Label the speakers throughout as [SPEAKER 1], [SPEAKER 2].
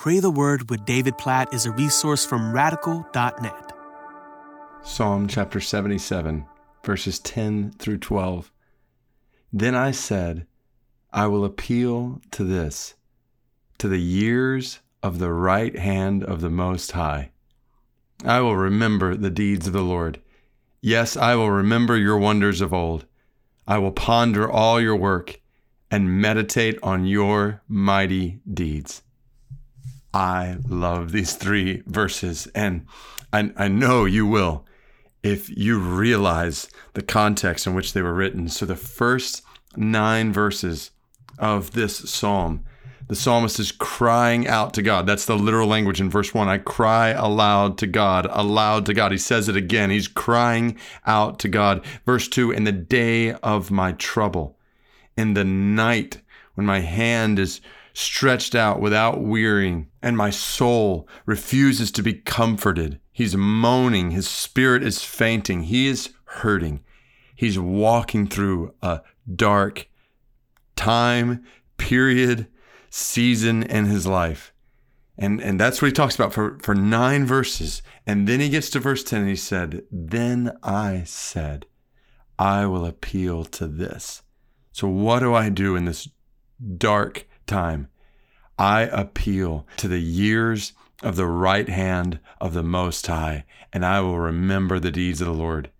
[SPEAKER 1] Pray the Word with David Platt is a resource from radical.net.
[SPEAKER 2] Psalm chapter 77, verses 10 through 12. Then I said, I will appeal to this, to the years of the right hand of the Most High. I will remember the deeds of the Lord. Yes, I will remember your wonders of old. I will ponder all your work and meditate on your mighty deeds. I love these three verses, and I, I know you will if you realize the context in which they were written. So, the first nine verses of this psalm, the psalmist is crying out to God. That's the literal language in verse one. I cry aloud to God, aloud to God. He says it again. He's crying out to God. Verse two, in the day of my trouble, in the night when my hand is stretched out without wearying, and my soul refuses to be comforted. He's moaning, his spirit is fainting, he is hurting. He's walking through a dark time, period, season in his life. And, and that's what he talks about for, for nine verses. And then he gets to verse 10 and he said, Then I said, I will appeal to this. So, what do I do in this dark time? I appeal to the years of the right hand of the Most High, and I will remember the deeds of the Lord.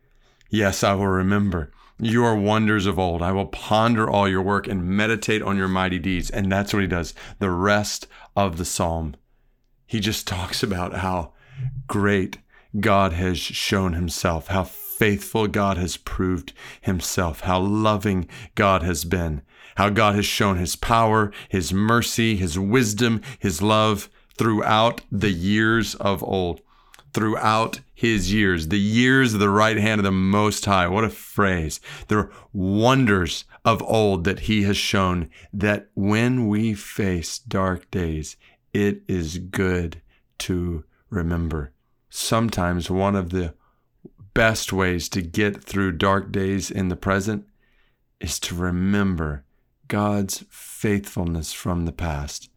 [SPEAKER 2] Yes, I will remember your wonders of old. I will ponder all your work and meditate on your mighty deeds. And that's what he does the rest of the psalm. He just talks about how great God has shown himself, how faithful God has proved himself, how loving God has been, how God has shown his power, his mercy, his wisdom, his love throughout the years of old. Throughout his years, the years of the right hand of the Most High. What a phrase. The wonders of old that he has shown that when we face dark days, it is good to remember. Sometimes one of the best ways to get through dark days in the present is to remember God's faithfulness from the past,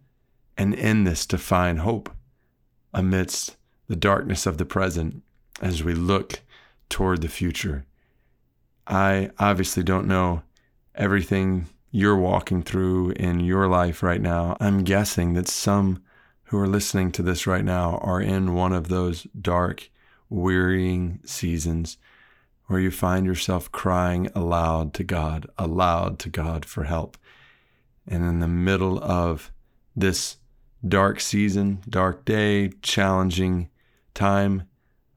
[SPEAKER 2] and in this to find hope amidst the darkness of the present as we look toward the future. I obviously don't know everything you're walking through in your life right now. I'm guessing that some who are listening to this right now are in one of those dark, wearying seasons where you find yourself crying aloud to God, aloud to God for help. And in the middle of this dark season, dark day, challenging time,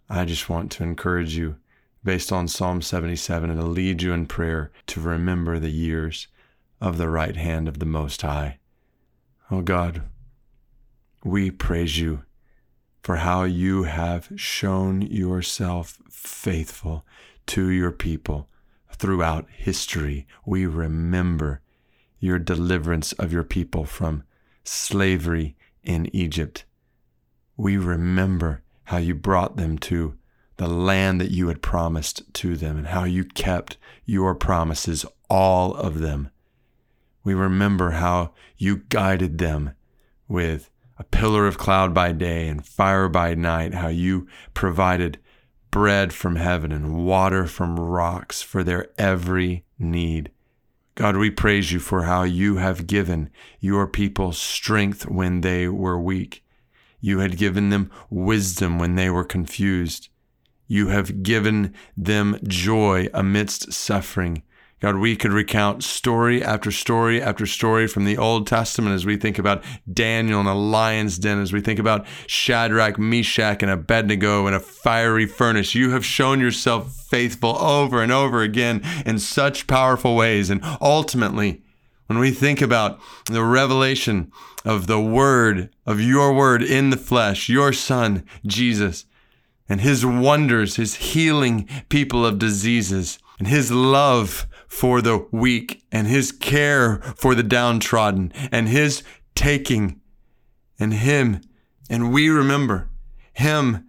[SPEAKER 2] I just want to encourage you, based on Psalm 77, and to lead you in prayer to remember the years of the right hand of the Most High. Oh God, we praise you for how you have shown yourself faithful to your people throughout history. We remember your deliverance of your people from slavery in Egypt. We remember how you brought them to the land that you had promised to them and how you kept your promises, all of them. We remember how you guided them with a pillar of cloud by day and fire by night, how you provided bread from heaven and water from rocks for their every need. God, we praise you for how you have given your people strength when they were weak. You had given them wisdom when they were confused. You have given them joy amidst suffering. God, we could recount story after story after story from the Old Testament as we think about Daniel in a lion's den, as we think about Shadrach, Meshach, and Abednego in a fiery furnace. You have shown yourself faithful over and over again in such powerful ways. And ultimately, when we think about the revelation of the Word, of your Word in the flesh, your Son, Jesus, and His wonders, His healing people of diseases, and His love for the weak and his care for the downtrodden and his taking and him. And we remember him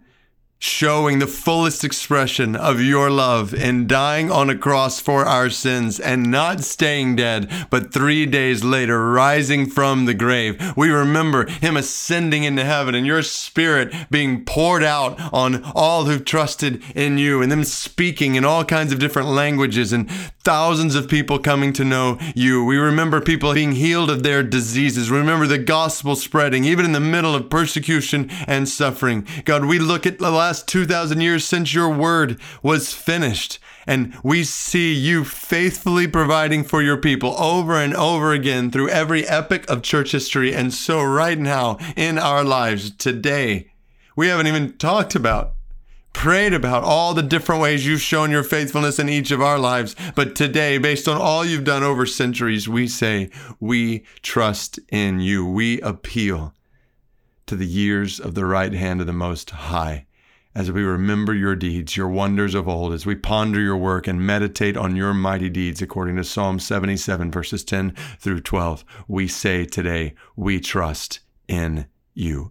[SPEAKER 2] showing the fullest expression of your love in dying on a cross for our sins and not staying dead, but three days later rising from the grave. We remember him ascending into heaven and your spirit being poured out on all who've trusted in you and them speaking in all kinds of different languages and thousands of people coming to know you. We remember people being healed of their diseases. Remember the gospel spreading, even in the middle of persecution and suffering. God, we look at the last 2,000 years since your word was finished, and we see you faithfully providing for your people over and over again through every epic of church history. And so, right now in our lives today, we haven't even talked about prayed about all the different ways you've shown your faithfulness in each of our lives. But today, based on all you've done over centuries, we say, we trust in you. We appeal to the years of the right hand of the Most High. As we remember your deeds, your wonders of old, as we ponder your work and meditate on your mighty deeds, according to Psalm 77, verses 10 through 12, we say today, we trust in you.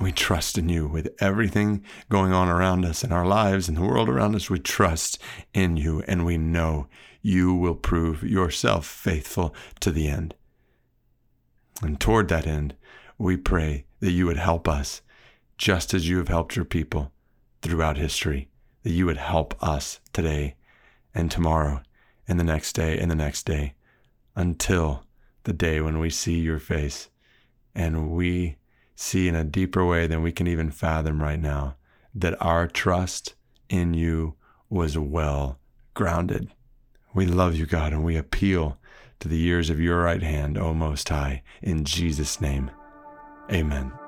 [SPEAKER 2] We trust in you with everything going on around us in our lives and the world around us. We trust in you and we know you will prove yourself faithful to the end. And toward that end, we pray that you would help us, just as you have helped your people throughout history, that you would help us today and tomorrow and the next day and the next day until the day when we see your face and we see in a deeper way than we can even fathom right now that our trust in you was well grounded. We love you, God, and we appeal to the years of your right hand, O Most High, in Jesus' name. Amen.